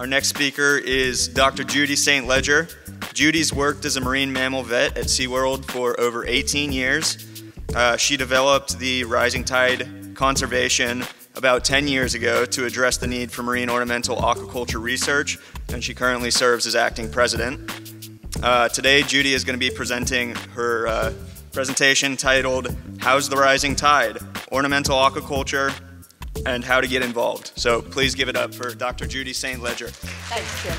Our next speaker is Dr. Judy St. Leger. Judy's worked as a marine mammal vet at SeaWorld for over 18 years. Uh, she developed the Rising Tide Conservation about 10 years ago to address the need for marine ornamental aquaculture research, and she currently serves as acting president. Uh, today, Judy is going to be presenting her uh, presentation titled How's the Rising Tide? Ornamental Aquaculture and How to Get Involved. So please give it up for Dr. Judy St. Leger. Thanks, Jim.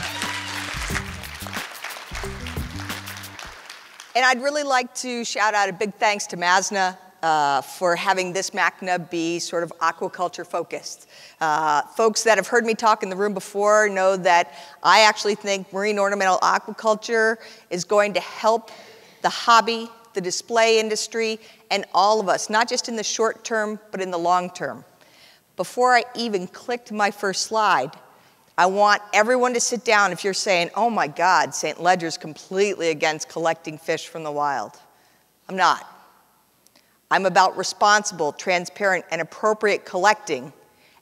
And I'd really like to shout out a big thanks to MASNA uh, for having this MACNA be sort of aquaculture focused. Uh, folks that have heard me talk in the room before know that I actually think marine ornamental aquaculture is going to help the hobby, the display industry, and all of us, not just in the short term, but in the long term. Before I even clicked my first slide, I want everyone to sit down if you're saying, oh my God, St. Leger's completely against collecting fish from the wild. I'm not. I'm about responsible, transparent, and appropriate collecting.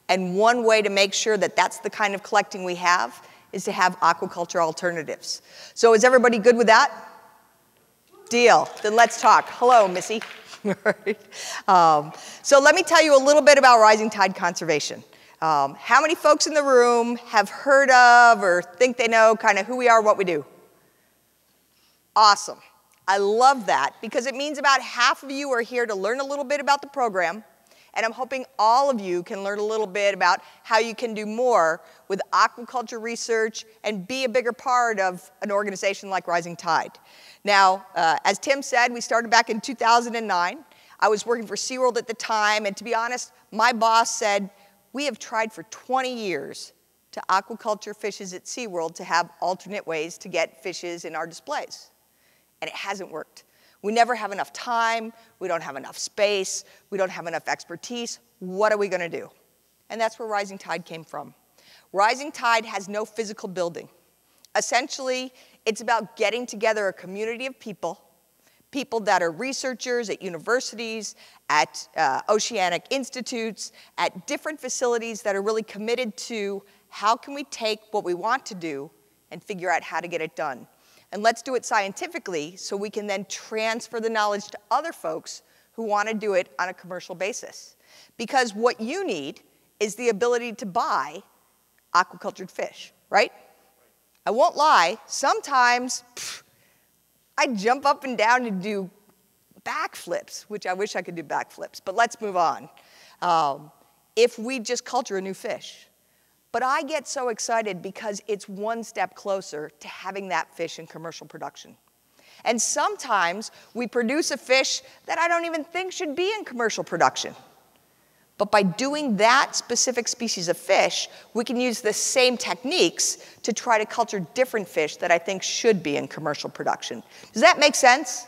And one way to make sure that that's the kind of collecting we have is to have aquaculture alternatives. So is everybody good with that? Deal. Then let's talk. Hello, Missy. um, so let me tell you a little bit about Rising Tide Conservation. Um, how many folks in the room have heard of or think they know kind of who we are, what we do? Awesome. I love that because it means about half of you are here to learn a little bit about the program, and I'm hoping all of you can learn a little bit about how you can do more with aquaculture research and be a bigger part of an organization like Rising Tide. Now, uh, as Tim said, we started back in 2009. I was working for SeaWorld at the time, and to be honest, my boss said, we have tried for 20 years to aquaculture fishes at SeaWorld to have alternate ways to get fishes in our displays and it hasn't worked. We never have enough time, we don't have enough space, we don't have enough expertise. What are we going to do? And that's where Rising Tide came from. Rising Tide has no physical building. Essentially, it's about getting together a community of people, people that are researchers at universities, at uh, oceanic institutes, at different facilities that are really committed to how can we take what we want to do and figure out how to get it done. And let's do it scientifically so we can then transfer the knowledge to other folks who want to do it on a commercial basis. Because what you need is the ability to buy aquacultured fish, right? I won't lie, sometimes I jump up and down and do backflips, which I wish I could do backflips, but let's move on. Um, if we just culture a new fish, but I get so excited because it's one step closer to having that fish in commercial production. And sometimes we produce a fish that I don't even think should be in commercial production. But by doing that specific species of fish, we can use the same techniques to try to culture different fish that I think should be in commercial production. Does that make sense?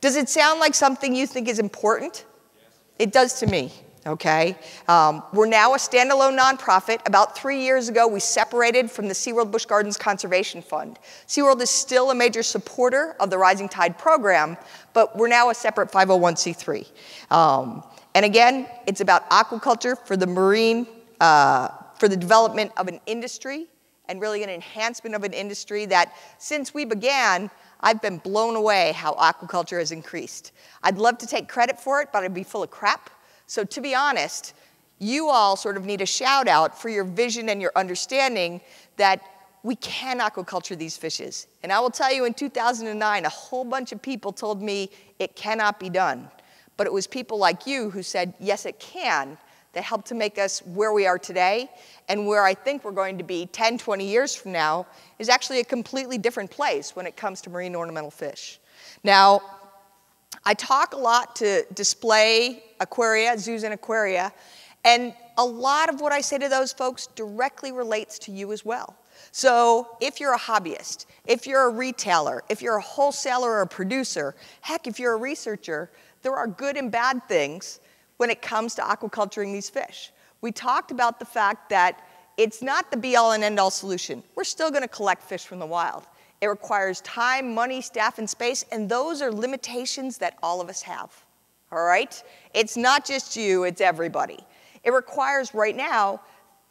Does it sound like something you think is important? It does to me okay? Um, we're now a standalone nonprofit. About three years ago, we separated from the SeaWorld Busch Gardens Conservation Fund. SeaWorld is still a major supporter of the Rising Tide program, but we're now a separate 501c3. Um, and again, it's about aquaculture for the marine, uh, for the development of an industry and really an enhancement of an industry that since we began, I've been blown away how aquaculture has increased. I'd love to take credit for it, but I'd be full of crap. So to be honest, you all sort of need a shout out for your vision and your understanding that we can aquaculture these fishes. And I will tell you in 2009, a whole bunch of people told me it cannot be done. But it was people like you who said, yes, it can, that helped to make us where we are today and where I think we're going to be 10, 20 years from now is actually a completely different place when it comes to marine ornamental fish. Now, I talk a lot to display aquaria, zoos and aquaria, and a lot of what I say to those folks directly relates to you as well. So if you're a hobbyist, if you're a retailer, if you're a wholesaler or a producer, heck, if you're a researcher, there are good and bad things when it comes to aquaculturing these fish. We talked about the fact that it's not the be all and end all solution. We're still going to collect fish from the wild. It requires time, money, staff, and space, and those are limitations that all of us have. All right? It's not just you, it's everybody. It requires right now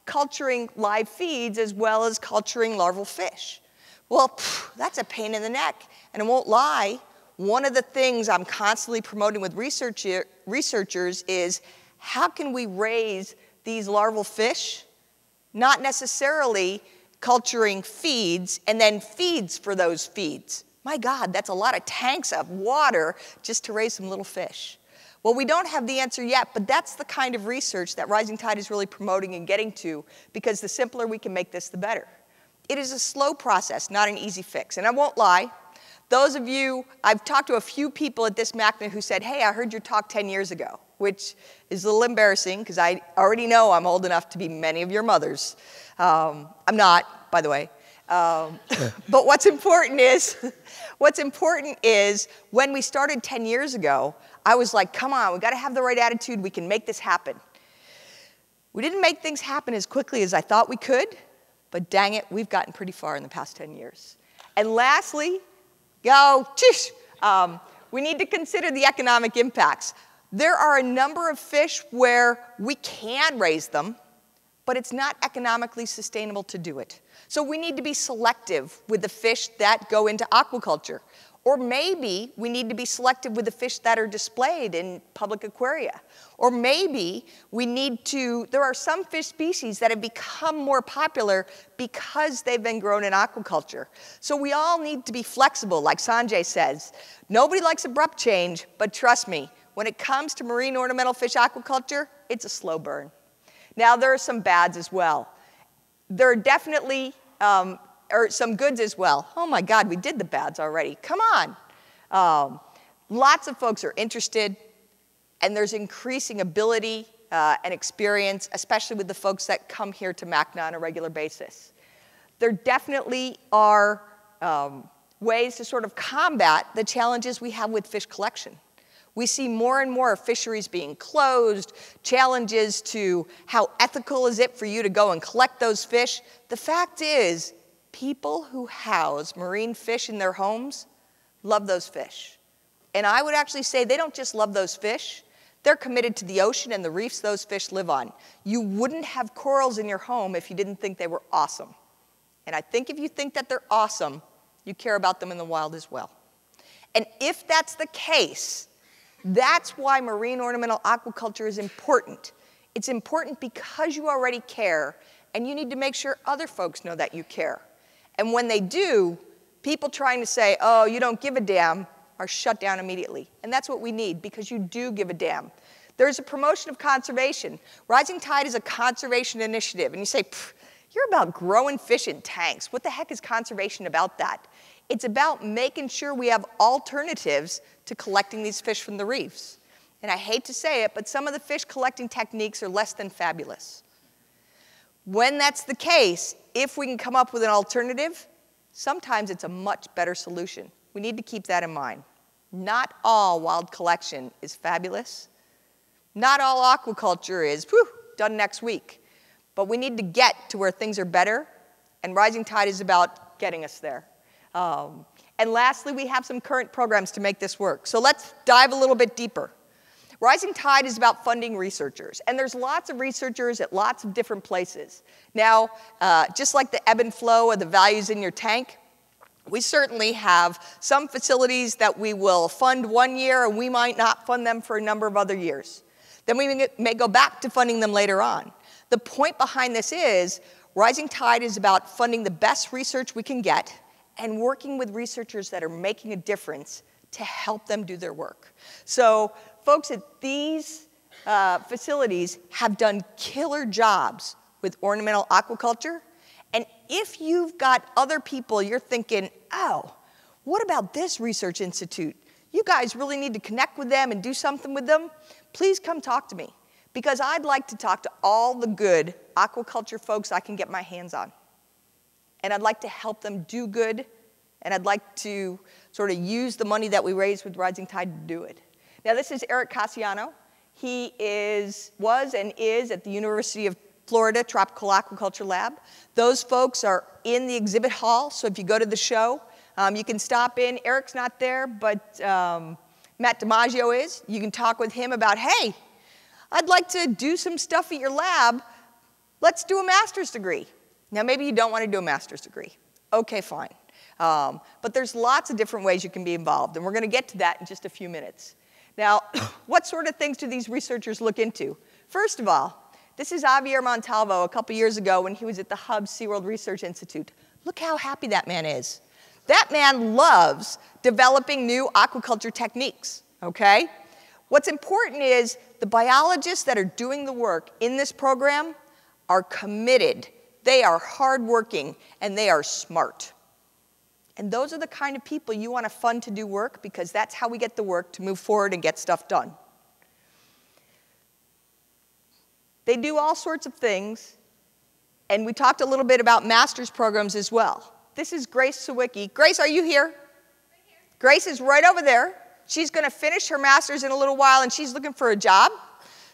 culturing live feeds as well as culturing larval fish. Well, phew, that's a pain in the neck. And I won't lie, one of the things I'm constantly promoting with researcher, researchers is how can we raise these larval fish? Not necessarily culturing feeds and then feeds for those feeds. My God, that's a lot of tanks of water just to raise some little fish. Well, we don't have the answer yet, but that's the kind of research that Rising Tide is really promoting and getting to because the simpler we can make this, the better. It is a slow process, not an easy fix. And I won't lie, those of you, I've talked to a few people at this MACNA who said, hey, I heard your talk 10 years ago, which is a little embarrassing because I already know I'm old enough to be many of your mothers. Um, I'm not, by the way. Um, but what's important is, what's important is when we started 10 years ago, I was like, come on, we got to have the right attitude. We can make this happen. We didn't make things happen as quickly as I thought we could, but dang it, we've gotten pretty far in the past 10 years. And lastly, go, tish, um, we need to consider the economic impacts. There are a number of fish where we can raise them, but it's not economically sustainable to do it. So we need to be selective with the fish that go into aquaculture. Or maybe we need to be selective with the fish that are displayed in public aquaria. Or maybe we need to, there are some fish species that have become more popular because they've been grown in aquaculture. So we all need to be flexible, like Sanjay says. Nobody likes abrupt change, but trust me, when it comes to marine ornamental fish aquaculture, it's a slow burn. Now, there are some bads as well. There are definitely um, or some goods as well. Oh my God, we did the bads already. Come on. Um, lots of folks are interested, and there's increasing ability uh, and experience, especially with the folks that come here to MACNA on a regular basis. There definitely are um, ways to sort of combat the challenges we have with fish collection. We see more and more fisheries being closed, challenges to how ethical is it for you to go and collect those fish. The fact is, people who house marine fish in their homes love those fish. And I would actually say they don't just love those fish, they're committed to the ocean and the reefs those fish live on. You wouldn't have corals in your home if you didn't think they were awesome. And I think if you think that they're awesome, you care about them in the wild as well. And if that's the case, that's why marine ornamental aquaculture is important. It's important because you already care, and you need to make sure other folks know that you care. And when they do, people trying to say, oh, you don't give a damn, are shut down immediately. And that's what we need because you do give a damn. There's a promotion of conservation. Rising Tide is a conservation initiative. And you say, you're about growing fish in tanks. What the heck is conservation about that? It's about making sure we have alternatives to collecting these fish from the reefs. And I hate to say it, but some of the fish collecting techniques are less than fabulous. When that's the case, if we can come up with an alternative, sometimes it's a much better solution. We need to keep that in mind. Not all wild collection is fabulous. Not all aquaculture is, whew, done next week. But we need to get to where things are better, and Rising Tide is about getting us there. Um, and lastly, we have some current programs to make this work. So let's dive a little bit deeper. Rising Tide is about funding researchers, and there's lots of researchers at lots of different places. Now, uh, just like the ebb and flow of the values in your tank, we certainly have some facilities that we will fund one year and we might not fund them for a number of other years. Then we may go back to funding them later on. The point behind this is Rising Tide is about funding the best research we can get and working with researchers that are making a difference to help them do their work. So folks at these uh, facilities have done killer jobs with ornamental aquaculture. And if you've got other people you're thinking, oh, what about this research institute? You guys really need to connect with them and do something with them. Please come talk to me because I'd like to talk to all the good aquaculture folks I can get my hands on. And I'd like to help them do good, and I'd like to sort of use the money that we raise with Rising Tide to do it. Now, this is Eric Cassiano. He is, was and is at the University of Florida Tropical Aquaculture Lab. Those folks are in the exhibit hall, so if you go to the show, um, you can stop in. Eric's not there, but um, Matt DiMaggio is. You can talk with him about, hey, I'd like to do some stuff at your lab. Let's do a master's degree. Now, maybe you don't want to do a master's degree. Okay, fine. Um, but there's lots of different ways you can be involved, and we're going to get to that in just a few minutes. Now, what sort of things do these researchers look into? First of all, this is Javier Montalvo a couple years ago when he was at the Hubbs SeaWorld Research Institute. Look how happy that man is. That man loves developing new aquaculture techniques, okay? What's important is the biologists that are doing the work in this program are committed, they are hardworking, and they are smart. And those are the kind of people you want to fund to do work because that's how we get the work to move forward and get stuff done. They do all sorts of things, and we talked a little bit about master's programs as well. This is Grace Sawicki. Grace, are you here? Grace is right over there. She's going to finish her master's in a little while, and she's looking for a job.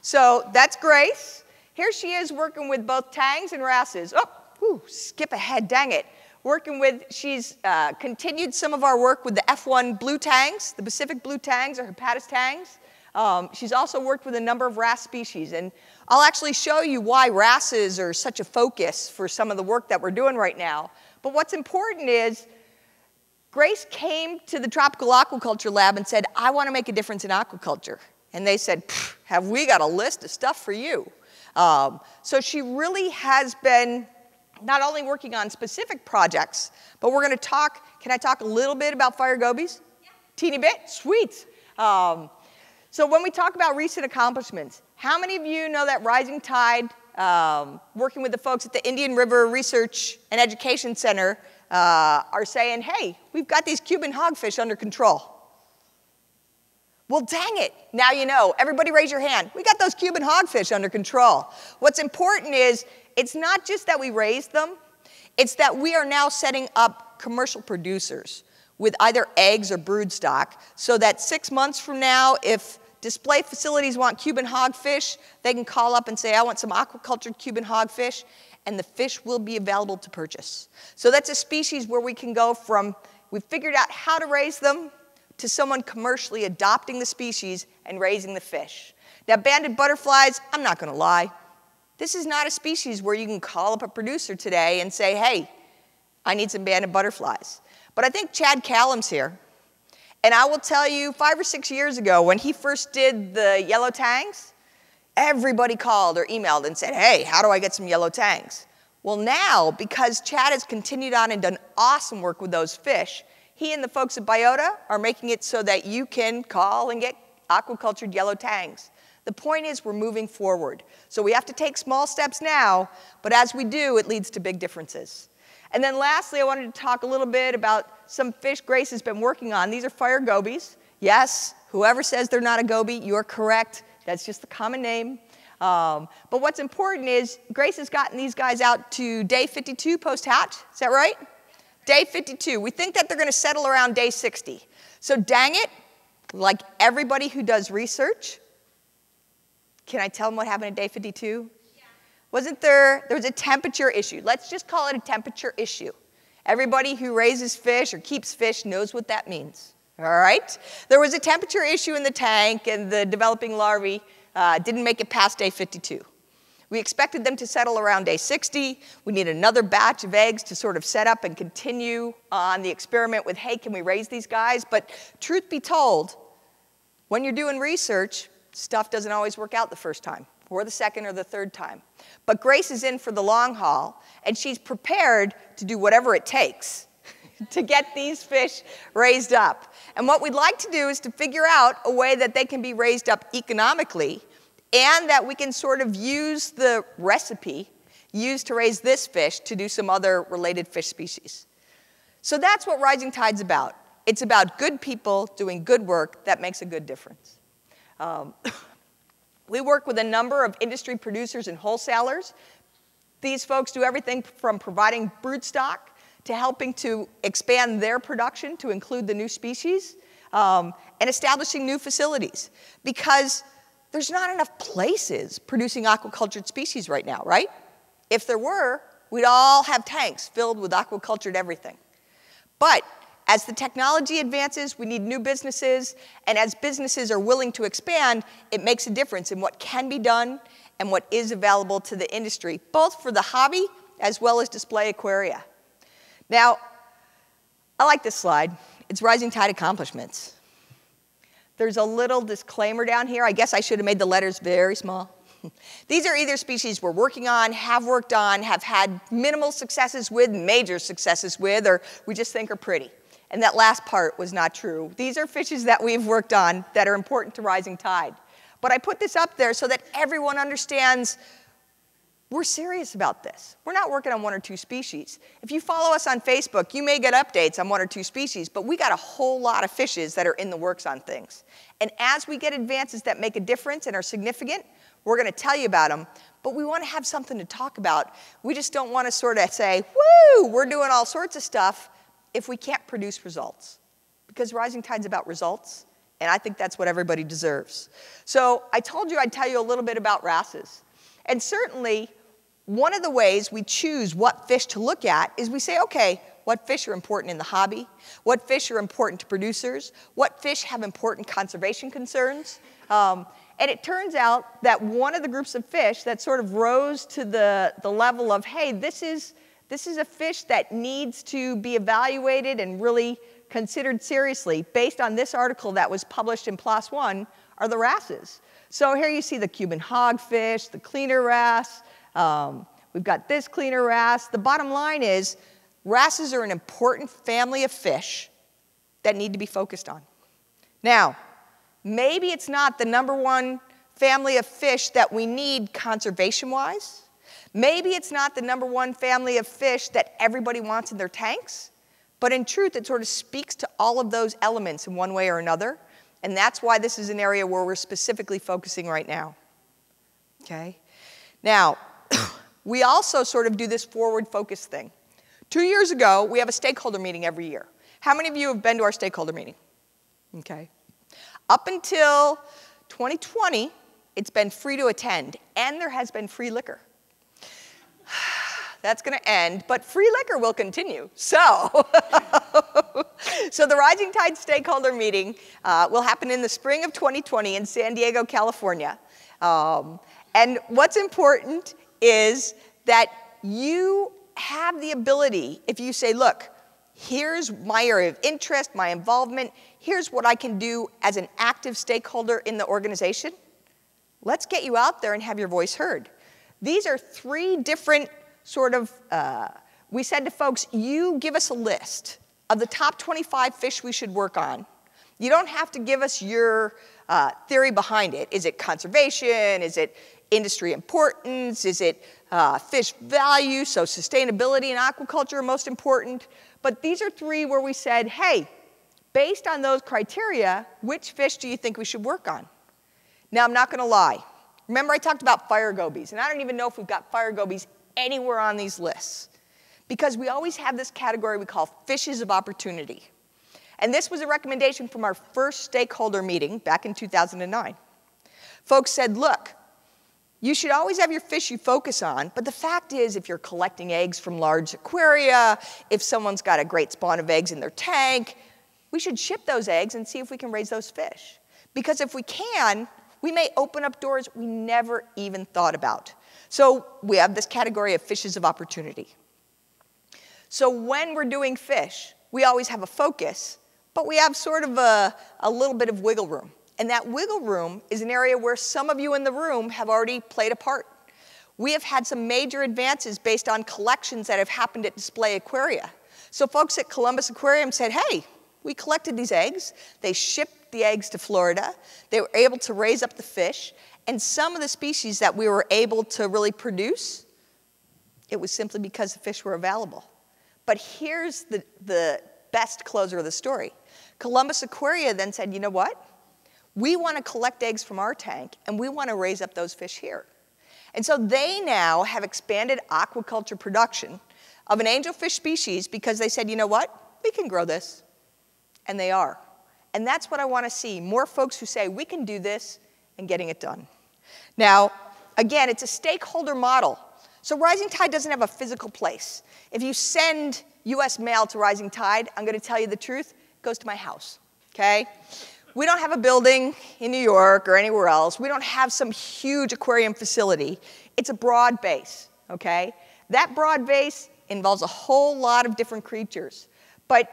So that's Grace. Here she is working with both tangs and Wrasses. Oh, whew, skip ahead, dang it. Working with, she's uh, continued some of our work with the F1 blue tangs, the Pacific blue tangs or Hepatus tangs. Um, she's also worked with a number of wrasse species, and I'll actually show you why wrasses are such a focus for some of the work that we're doing right now. But what's important is Grace came to the Tropical Aquaculture Lab and said, I want to make a difference in aquaculture. And they said, have we got a list of stuff for you? Um, so she really has been not only working on specific projects, but we're going to talk, can I talk a little bit about fire gobies? Yeah. Teeny bit? Sweet. Um, so when we talk about recent accomplishments, how many of you know that Rising Tide, um, working with the folks at the Indian River Research and Education Center, uh, are saying, hey, we've got these Cuban hogfish under control. Well, dang it, now you know. Everybody raise your hand. We got those Cuban hogfish under control. What's important is it's not just that we raised them, it's that we are now setting up commercial producers with either eggs or brood stock so that six months from now, if display facilities want Cuban hogfish, they can call up and say, I want some aquacultured Cuban hogfish, and the fish will be available to purchase. So that's a species where we can go from, we've figured out how to raise them, to someone commercially adopting the species and raising the fish. Now, banded butterflies, I'm not gonna lie, this is not a species where you can call up a producer today and say, hey, I need some banded butterflies. But I think Chad Callan's here, and I will tell you, five or six years ago, when he first did the yellow tangs, everybody called or emailed and said, hey, how do I get some yellow tangs? Well, now, because Chad has continued on and done awesome work with those fish, he and the folks at Biota are making it so that you can call and get aquacultured yellow tangs. The point is we're moving forward. So we have to take small steps now, but as we do, it leads to big differences. And then lastly, I wanted to talk a little bit about some fish Grace has been working on. These are fire gobies. Yes, whoever says they're not a goby, you're correct. That's just the common name. Um, but what's important is Grace has gotten these guys out to day 52 post-hatch. Is that right? Day 52. We think that they're going to settle around day 60. So dang it, like everybody who does research, can I tell them what happened at day 52? Wasn't there, there was a temperature issue. Let's just call it a temperature issue. Everybody who raises fish or keeps fish knows what that means. All right? There was a temperature issue in the tank, and the developing larvae uh, didn't make it past day 52. We expected them to settle around day 60. We need another batch of eggs to sort of set up and continue on the experiment with, hey, can we raise these guys? But truth be told, when you're doing research, stuff doesn't always work out the first time or the second or the third time. But Grace is in for the long haul, and she's prepared to do whatever it takes to get these fish raised up. And what we'd like to do is to figure out a way that they can be raised up economically and that we can sort of use the recipe used to raise this fish to do some other related fish species. So that's what Rising Tide's about. It's about good people doing good work that makes a good difference. Um, We work with a number of industry producers and wholesalers. These folks do everything from providing broodstock to helping to expand their production to include the new species um, and establishing new facilities because there's not enough places producing aquacultured species right now, right? If there were, we'd all have tanks filled with aquacultured everything. But as the technology advances, we need new businesses, and as businesses are willing to expand, it makes a difference in what can be done and what is available to the industry, both for the hobby as well as display aquaria. Now, I like this slide. It's Rising Tide Accomplishments. There's a little disclaimer down here. I guess I should have made the letters very small. These are either species we're working on, have worked on, have had minimal successes with, major successes with, or we just think are pretty. And that last part was not true. These are fishes that we've worked on that are important to rising tide. But I put this up there so that everyone understands we're serious about this. We're not working on one or two species. If you follow us on Facebook, you may get updates on one or two species, but we got a whole lot of fishes that are in the works on things. And as we get advances that make a difference and are significant, we're going to tell you about them. But we want to have something to talk about. We just don't want to sort of say, woo, we're doing all sorts of stuff if we can't produce results. Because Rising Tide's about results, and I think that's what everybody deserves. So I told you I'd tell you a little bit about wrasses. And certainly, one of the ways we choose what fish to look at is we say, okay, what fish are important in the hobby? What fish are important to producers? What fish have important conservation concerns? Um, and it turns out that one of the groups of fish that sort of rose to the, the level of, hey, this is, this is a fish that needs to be evaluated and really considered seriously based on this article that was published in PLOS One are the wrasses. So here you see the Cuban hogfish, the cleaner wrasse. Um, we've got this cleaner wrasse. The bottom line is wrasses are an important family of fish that need to be focused on. Now, maybe it's not the number one family of fish that we need conservation-wise. Maybe it's not the number one family of fish that everybody wants in their tanks. But in truth, it sort of speaks to all of those elements in one way or another. And that's why this is an area where we're specifically focusing right now. Okay? Now, we also sort of do this forward focus thing. Two years ago, we have a stakeholder meeting every year. How many of you have been to our stakeholder meeting? Okay. Up until 2020, it's been free to attend, and there has been free liquor. That's going to end, but free liquor will continue. So, so the Rising Tide Stakeholder Meeting uh, will happen in the spring of 2020 in San Diego, California. Um, and what's important is that you have the ability, if you say, look, here's my area of interest, my involvement, here's what I can do as an active stakeholder in the organization, let's get you out there and have your voice heard. These are three different sort of, uh, we said to folks, you give us a list of the top 25 fish we should work on. You don't have to give us your uh, theory behind it. Is it conservation? Is it industry importance? Is it uh, fish value? So sustainability and aquaculture are most important. But these are three where we said, hey, based on those criteria, which fish do you think we should work on? Now, I'm not going to lie. Remember I talked about fire gobies, and I don't even know if we've got fire gobies anywhere on these lists. Because we always have this category we call fishes of opportunity. And this was a recommendation from our first stakeholder meeting back in 2009. Folks said, look, you should always have your fish you focus on, but the fact is, if you're collecting eggs from large aquaria, if someone's got a great spawn of eggs in their tank, we should ship those eggs and see if we can raise those fish. Because if we can, we may open up doors we never even thought about. So we have this category of fishes of opportunity. So when we're doing fish, we always have a focus, but we have sort of a, a little bit of wiggle room. And that wiggle room is an area where some of you in the room have already played a part. We have had some major advances based on collections that have happened at Display Aquaria. So folks at Columbus Aquarium said, hey, we collected these eggs. They shipped the eggs to Florida. They were able to raise up the fish. And some of the species that we were able to really produce, it was simply because the fish were available. But here's the, the best closer of the story. Columbus Aquaria then said, you know what? We want to collect eggs from our tank, and we want to raise up those fish here. And so they now have expanded aquaculture production of an angelfish species because they said, you know what? We can grow this. And they are. And that's what I want to see more folks who say, we can do this and getting it done. Now, again, it's a stakeholder model. So Rising Tide doesn't have a physical place. If you send US mail to Rising Tide, I'm going to tell you the truth, it goes to my house, okay? We don't have a building in New York or anywhere else. We don't have some huge aquarium facility. It's a broad base, okay? That broad base involves a whole lot of different creatures. But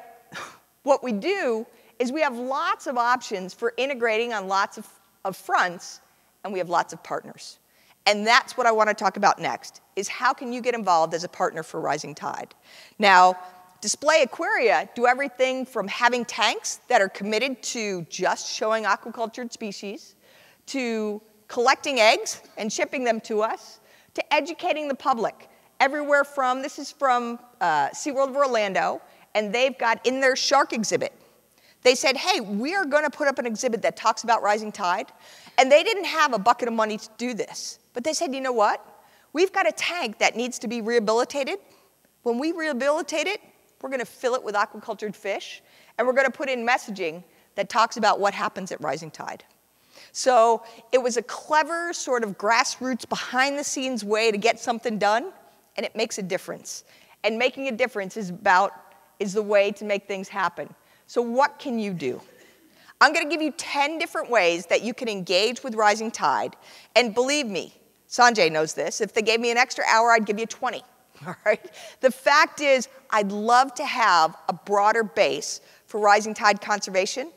what we do is we have lots of options for integrating on lots of, of fronts, and we have lots of partners. And that's what I want to talk about next, is how can you get involved as a partner for Rising Tide? Now, display aquaria do everything from having tanks that are committed to just showing aquacultured species, to collecting eggs and shipping them to us, to educating the public. Everywhere from, this is from uh, SeaWorld of Orlando, and they've got in their shark exhibit, they said, hey, we are going to put up an exhibit that talks about rising tide. And they didn't have a bucket of money to do this. But they said, you know what? We've got a tank that needs to be rehabilitated. When we rehabilitate it, we're going to fill it with aquacultured fish, and we're going to put in messaging that talks about what happens at rising tide. So it was a clever sort of grassroots, behind the scenes way to get something done, and it makes a difference. And making a difference is about is the way to make things happen. So what can you do? I'm going to give you 10 different ways that you can engage with Rising Tide. And believe me, Sanjay knows this. If they gave me an extra hour, I'd give you 20. All right? The fact is, I'd love to have a broader base for Rising Tide conservation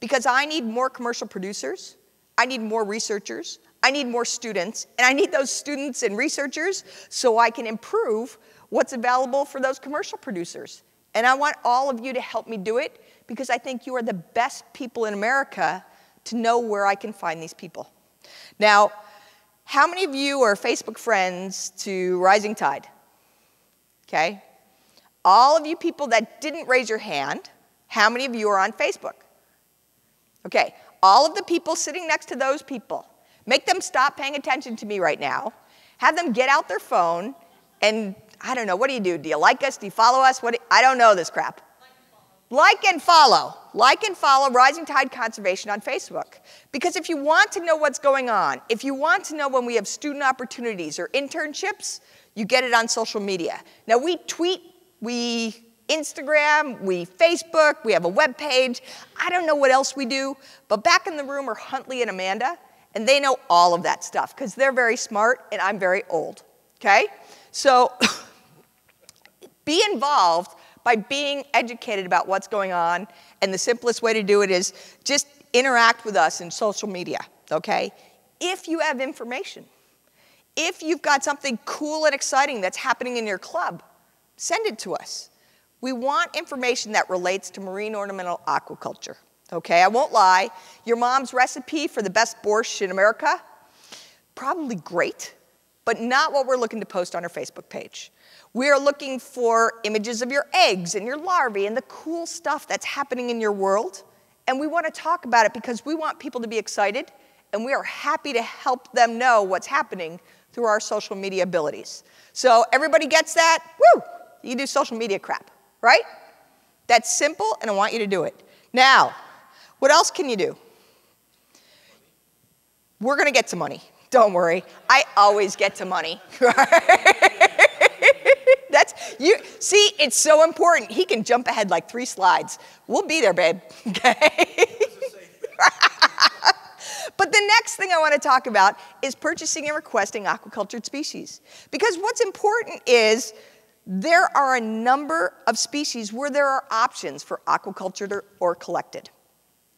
because I need more commercial producers, I need more researchers, I need more students, and I need those students and researchers so I can improve what's available for those commercial producers. And I want all of you to help me do it because I think you are the best people in America to know where I can find these people. Now, how many of you are Facebook friends to Rising Tide? Okay. All of you people that didn't raise your hand, how many of you are on Facebook? Okay. All of the people sitting next to those people, make them stop paying attention to me right now. Have them get out their phone and I don't know, what do you do? Do you like us? Do you follow us? What do, I don't know this crap. Like and follow. Like and follow Rising Tide Conservation on Facebook. Because if you want to know what's going on, if you want to know when we have student opportunities or internships, you get it on social media. Now we tweet, we Instagram, we Facebook, we have a web page. I don't know what else we do, but back in the room are Huntley and Amanda, and they know all of that stuff because they're very smart and I'm very old. Okay? So be involved by being educated about what's going on, and the simplest way to do it is just interact with us in social media, okay? If you have information, if you've got something cool and exciting that's happening in your club, send it to us. We want information that relates to marine ornamental aquaculture. Okay, I won't lie. Your mom's recipe for the best borscht in America, probably great, but not what we're looking to post on our Facebook page. We are looking for images of your eggs and your larvae and the cool stuff that's happening in your world. And we want to talk about it because we want people to be excited and we are happy to help them know what's happening through our social media abilities. So everybody gets that? Woo! You do social media crap, right? That's simple and I want you to do it. Now, what else can you do? We're going to get to money. Don't worry. I always get to money. You see, it's so important. He can jump ahead like three slides. We'll be there, babe. Okay. but the next thing I want to talk about is purchasing and requesting aquacultured species. Because what's important is there are a number of species where there are options for aquacultured or, or collected.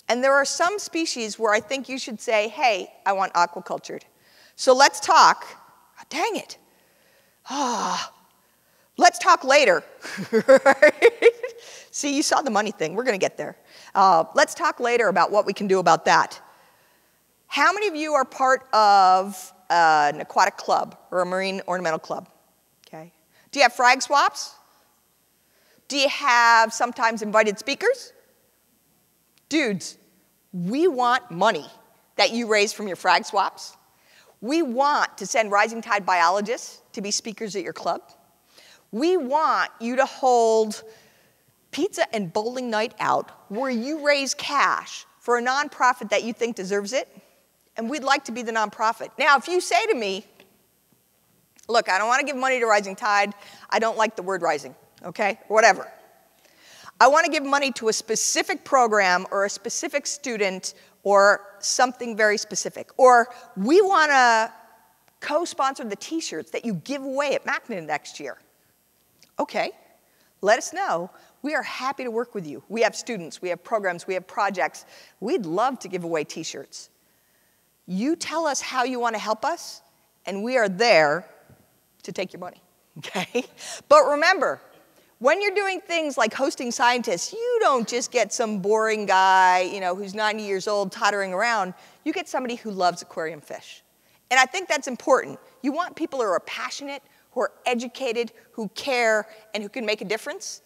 And there are some species where I think you should say, hey, I want aquacultured. So let's talk. Oh, dang it. Ah, Let's talk later. See, you saw the money thing. We're going to get there. Uh, let's talk later about what we can do about that. How many of you are part of uh, an aquatic club or a marine ornamental club? Okay. Do you have frag swaps? Do you have sometimes invited speakers? Dudes, we want money that you raise from your frag swaps. We want to send rising tide biologists to be speakers at your club. We want you to hold pizza and bowling night out where you raise cash for a nonprofit that you think deserves it, and we'd like to be the nonprofit. Now, if you say to me, look, I don't want to give money to Rising Tide, I don't like the word rising, okay, whatever. I want to give money to a specific program or a specific student or something very specific. Or we want to co sponsor the t shirts that you give away at MACNA next year. Okay, let us know. We are happy to work with you. We have students, we have programs, we have projects. We'd love to give away t shirts. You tell us how you want to help us, and we are there to take your money. Okay? But remember, when you're doing things like hosting scientists, you don't just get some boring guy, you know, who's 90 years old tottering around. You get somebody who loves aquarium fish. And I think that's important. You want people who are passionate, who are educated, who care, and who can make a difference.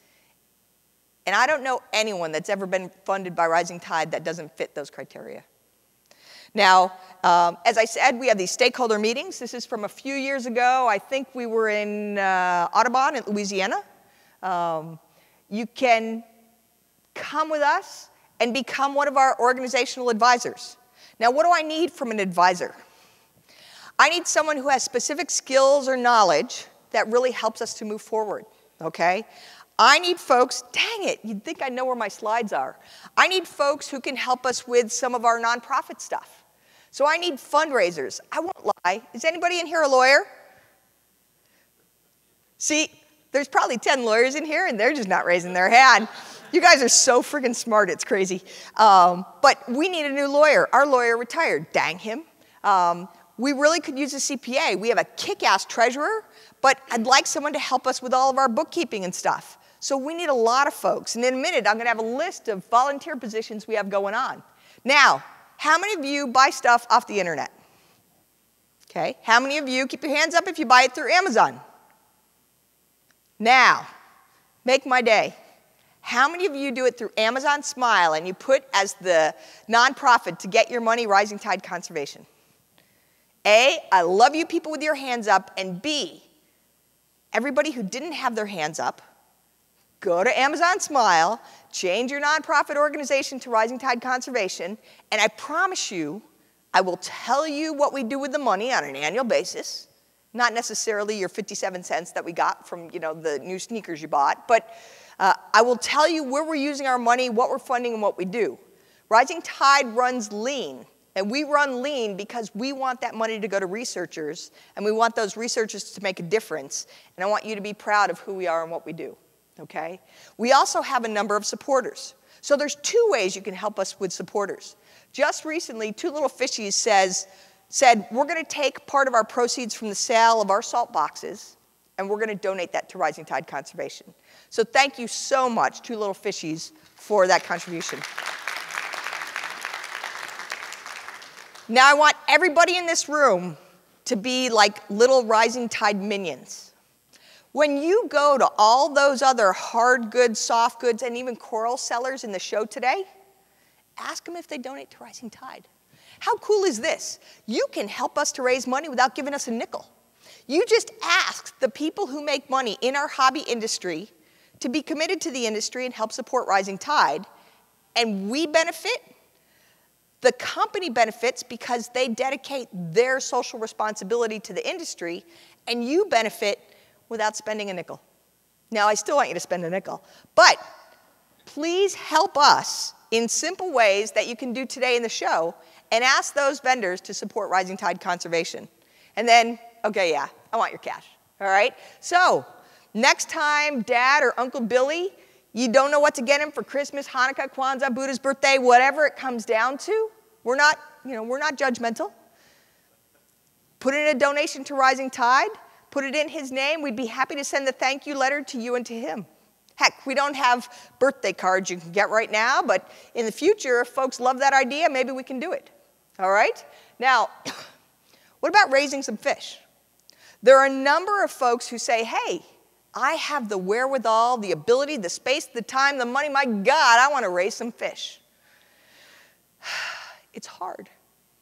And I don't know anyone that's ever been funded by Rising Tide that doesn't fit those criteria. Now, um, as I said, we have these stakeholder meetings. This is from a few years ago. I think we were in uh, Audubon in Louisiana. Um, you can come with us and become one of our organizational advisors. Now, what do I need from an advisor? I need someone who has specific skills or knowledge that really helps us to move forward, okay? I need folks, dang it, you'd think I know where my slides are. I need folks who can help us with some of our nonprofit stuff. So I need fundraisers. I won't lie. Is anybody in here a lawyer? See, there's probably 10 lawyers in here, and they're just not raising their hand. You guys are so freaking smart, it's crazy. Um, but we need a new lawyer. Our lawyer retired, dang him. Um, we really could use a CPA. We have a kick ass treasurer, but I'd like someone to help us with all of our bookkeeping and stuff. So we need a lot of folks. And in a minute, I'm going to have a list of volunteer positions we have going on. Now, how many of you buy stuff off the internet? Okay. How many of you keep your hands up if you buy it through Amazon? Now, make my day. How many of you do it through Amazon Smile and you put as the nonprofit to get your money Rising Tide Conservation? A, I love you people with your hands up, and B, everybody who didn't have their hands up, go to Amazon Smile, change your nonprofit organization to Rising Tide Conservation, and I promise you, I will tell you what we do with the money on an annual basis. Not necessarily your 57 cents that we got from you know, the new sneakers you bought, but uh, I will tell you where we're using our money, what we're funding, and what we do. Rising Tide runs lean, and we run lean because we want that money to go to researchers, and we want those researchers to make a difference, and I want you to be proud of who we are and what we do, okay? We also have a number of supporters. So there's two ways you can help us with supporters. Just recently, Two Little Fishies says, said, we're going to take part of our proceeds from the sale of our salt boxes and we're going to donate that to Rising Tide Conservation. So thank you so much, Two Little Fishies, for that contribution. Now I want everybody in this room to be like little Rising Tide minions. When you go to all those other hard goods, soft goods, and even coral sellers in the show today, ask them if they donate to Rising Tide. How cool is this? You can help us to raise money without giving us a nickel. You just ask the people who make money in our hobby industry to be committed to the industry and help support Rising Tide, and we benefit. The company benefits because they dedicate their social responsibility to the industry, and you benefit without spending a nickel. Now, I still want you to spend a nickel, but please help us in simple ways that you can do today in the show and ask those vendors to support Rising Tide Conservation. And then, okay, yeah, I want your cash, all right? So, next time dad or Uncle Billy, you don't know what to get him for Christmas, Hanukkah, Kwanzaa, Buddha's birthday, whatever it comes down to, we're not, you know, we're not judgmental. Put in a donation to Rising Tide, put it in his name. We'd be happy to send the thank you letter to you and to him. Heck, we don't have birthday cards you can get right now, but in the future, if folks love that idea, maybe we can do it. All right? Now, what about raising some fish? There are a number of folks who say, hey, I have the wherewithal, the ability, the space, the time, the money. My God, I want to raise some fish. It's hard.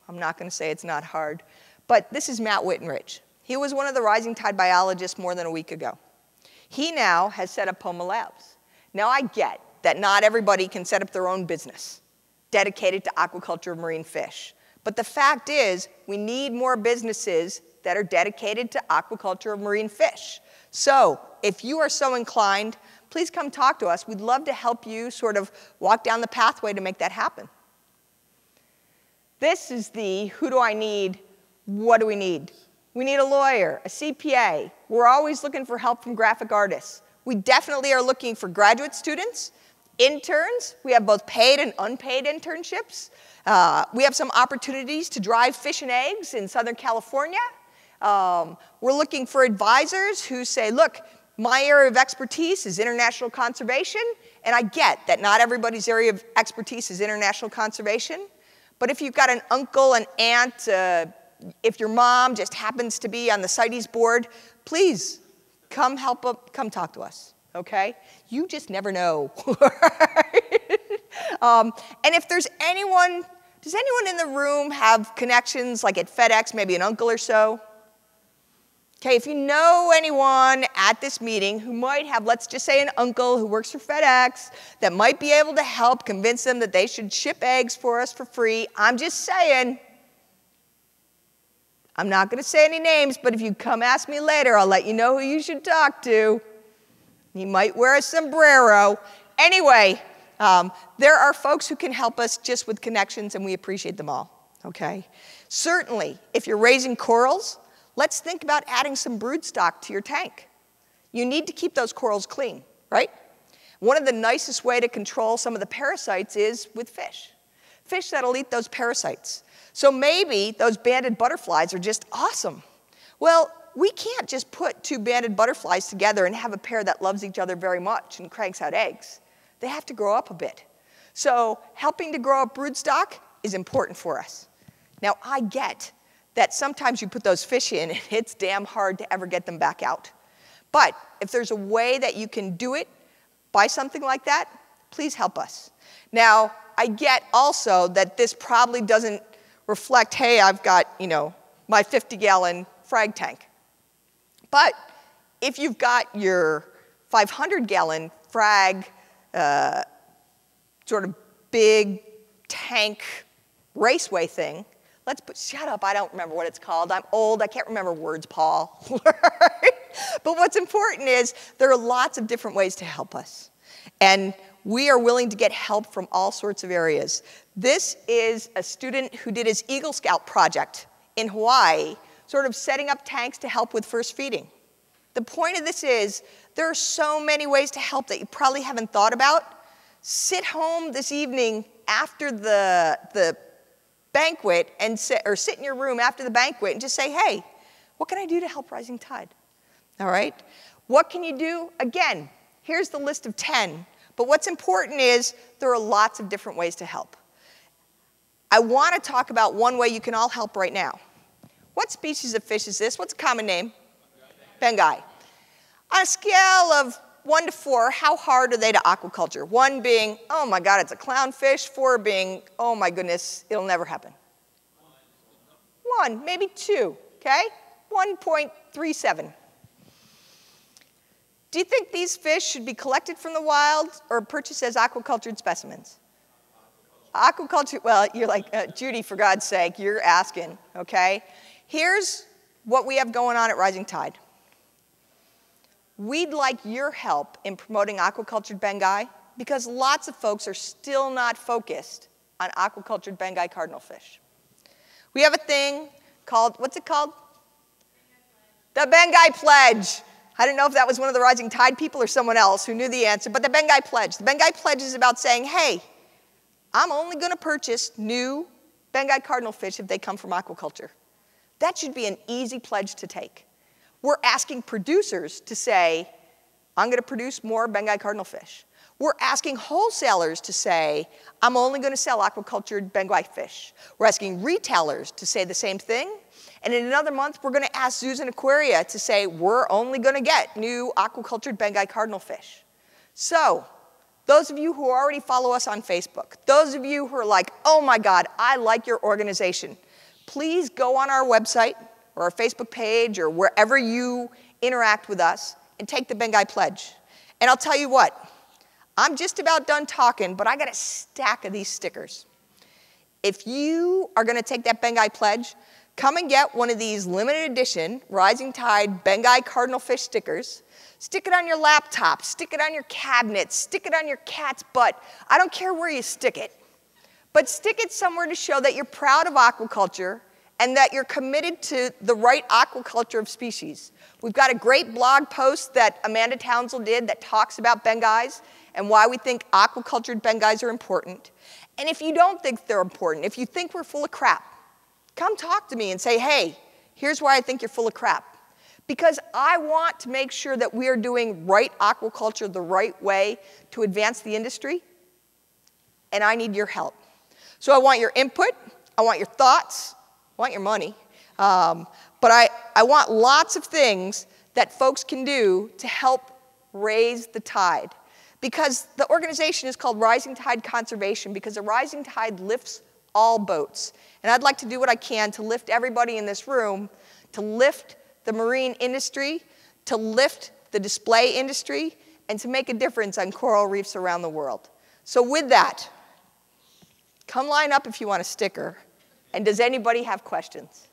I'm not going to say it's not hard. But this is Matt Wittenrich. He was one of the rising tide biologists more than a week ago. He now has set up Poma Labs. Now, I get that not everybody can set up their own business dedicated to aquaculture of marine fish. But the fact is, we need more businesses that are dedicated to aquaculture of marine fish. So if you are so inclined, please come talk to us. We'd love to help you sort of walk down the pathway to make that happen. This is the who do I need, what do we need? We need a lawyer, a CPA. We're always looking for help from graphic artists. We definitely are looking for graduate students, interns. We have both paid and unpaid internships. Uh, we have some opportunities to drive fish and eggs in Southern California. Um, we're looking for advisors who say, look, my area of expertise is international conservation, and I get that not everybody's area of expertise is international conservation. But if you've got an uncle, an aunt, uh, if your mom just happens to be on the CITES board, please come help, up, come talk to us, okay? You just never know. um, and if there's anyone, does anyone in the room have connections like at FedEx, maybe an uncle or so? Okay, if you know anyone at this meeting who might have, let's just say, an uncle who works for FedEx that might be able to help convince them that they should ship eggs for us for free, I'm just saying. I'm not going to say any names, but if you come ask me later, I'll let you know who you should talk to. He might wear a sombrero. Anyway, um, there are folks who can help us just with connections, and we appreciate them all. Okay? Certainly, if you're raising corals, let's think about adding some brood stock to your tank. You need to keep those corals clean, right? One of the nicest way to control some of the parasites is with fish. Fish that'll eat those parasites. So maybe those banded butterflies are just awesome. Well, we can't just put two banded butterflies together and have a pair that loves each other very much and cranks out eggs. They have to grow up a bit. So helping to grow up broodstock is important for us. Now, I get that sometimes you put those fish in and it's damn hard to ever get them back out. But if there's a way that you can do it by something like that, please help us. Now, I get also that this probably doesn't reflect, hey, I've got, you know, my 50 gallon frag tank. But if you've got your 500 gallon frag, uh, sort of big tank raceway thing, Let's put, shut up, I don't remember what it's called. I'm old, I can't remember words, Paul. but what's important is there are lots of different ways to help us. And we are willing to get help from all sorts of areas. This is a student who did his Eagle Scout project in Hawaii, sort of setting up tanks to help with first feeding. The point of this is there are so many ways to help that you probably haven't thought about. Sit home this evening after the, the banquet and sit, or sit in your room after the banquet and just say, hey, what can I do to help Rising Tide? All right? What can you do? Again, here's the list of 10. But what's important is there are lots of different ways to help. I want to talk about one way you can all help right now. What species of fish is this? What's a common name? Banggai. On a scale of one to four, how hard are they to aquaculture? One being, oh my God, it's a clownfish. Four being, oh my goodness, it'll never happen. One, maybe two, okay? 1.37. Do you think these fish should be collected from the wild or purchased as aquacultured specimens? Aquaculture, well, you're like, uh, Judy, for God's sake, you're asking, okay? Here's what we have going on at Rising Tide. We'd like your help in promoting aquacultured Banggai because lots of folks are still not focused on aquacultured Banggai cardinal fish. We have a thing called, what's it called? The Banggai Pledge. I don't know if that was one of the Rising Tide people or someone else who knew the answer, but the Banggai Pledge. The Banggai Pledge is about saying, hey, I'm only going to purchase new Banggai cardinal fish if they come from aquaculture. That should be an easy pledge to take. We're asking producers to say, I'm going to produce more Banggai cardinal fish. We're asking wholesalers to say, I'm only going to sell aquacultured Banggai fish. We're asking retailers to say the same thing. And in another month, we're going to ask zoos and aquaria to say, we're only going to get new aquacultured Banggai cardinal fish. So, those of you who already follow us on Facebook, those of you who are like, oh my God, I like your organization, please go on our website, or our Facebook page or wherever you interact with us and take the Banggai Pledge. And I'll tell you what, I'm just about done talking, but I got a stack of these stickers. If you are going to take that Banggai Pledge, come and get one of these limited edition Rising Tide Banggai Cardinal Fish stickers. Stick it on your laptop, stick it on your cabinet, stick it on your cat's butt. I don't care where you stick it. But stick it somewhere to show that you're proud of aquaculture and that you're committed to the right aquaculture of species. We've got a great blog post that Amanda Townsend did that talks about Banggais and why we think aquacultured Banggais are important. And if you don't think they're important, if you think we're full of crap, come talk to me and say, hey, here's why I think you're full of crap. Because I want to make sure that we are doing right aquaculture the right way to advance the industry, and I need your help. So I want your input, I want your thoughts, I want your money, um, but I, I want lots of things that folks can do to help raise the tide. Because the organization is called Rising Tide Conservation because a rising tide lifts all boats. And I'd like to do what I can to lift everybody in this room, to lift the marine industry, to lift the display industry, and to make a difference on coral reefs around the world. So with that, come line up if you want a sticker. And does anybody have questions?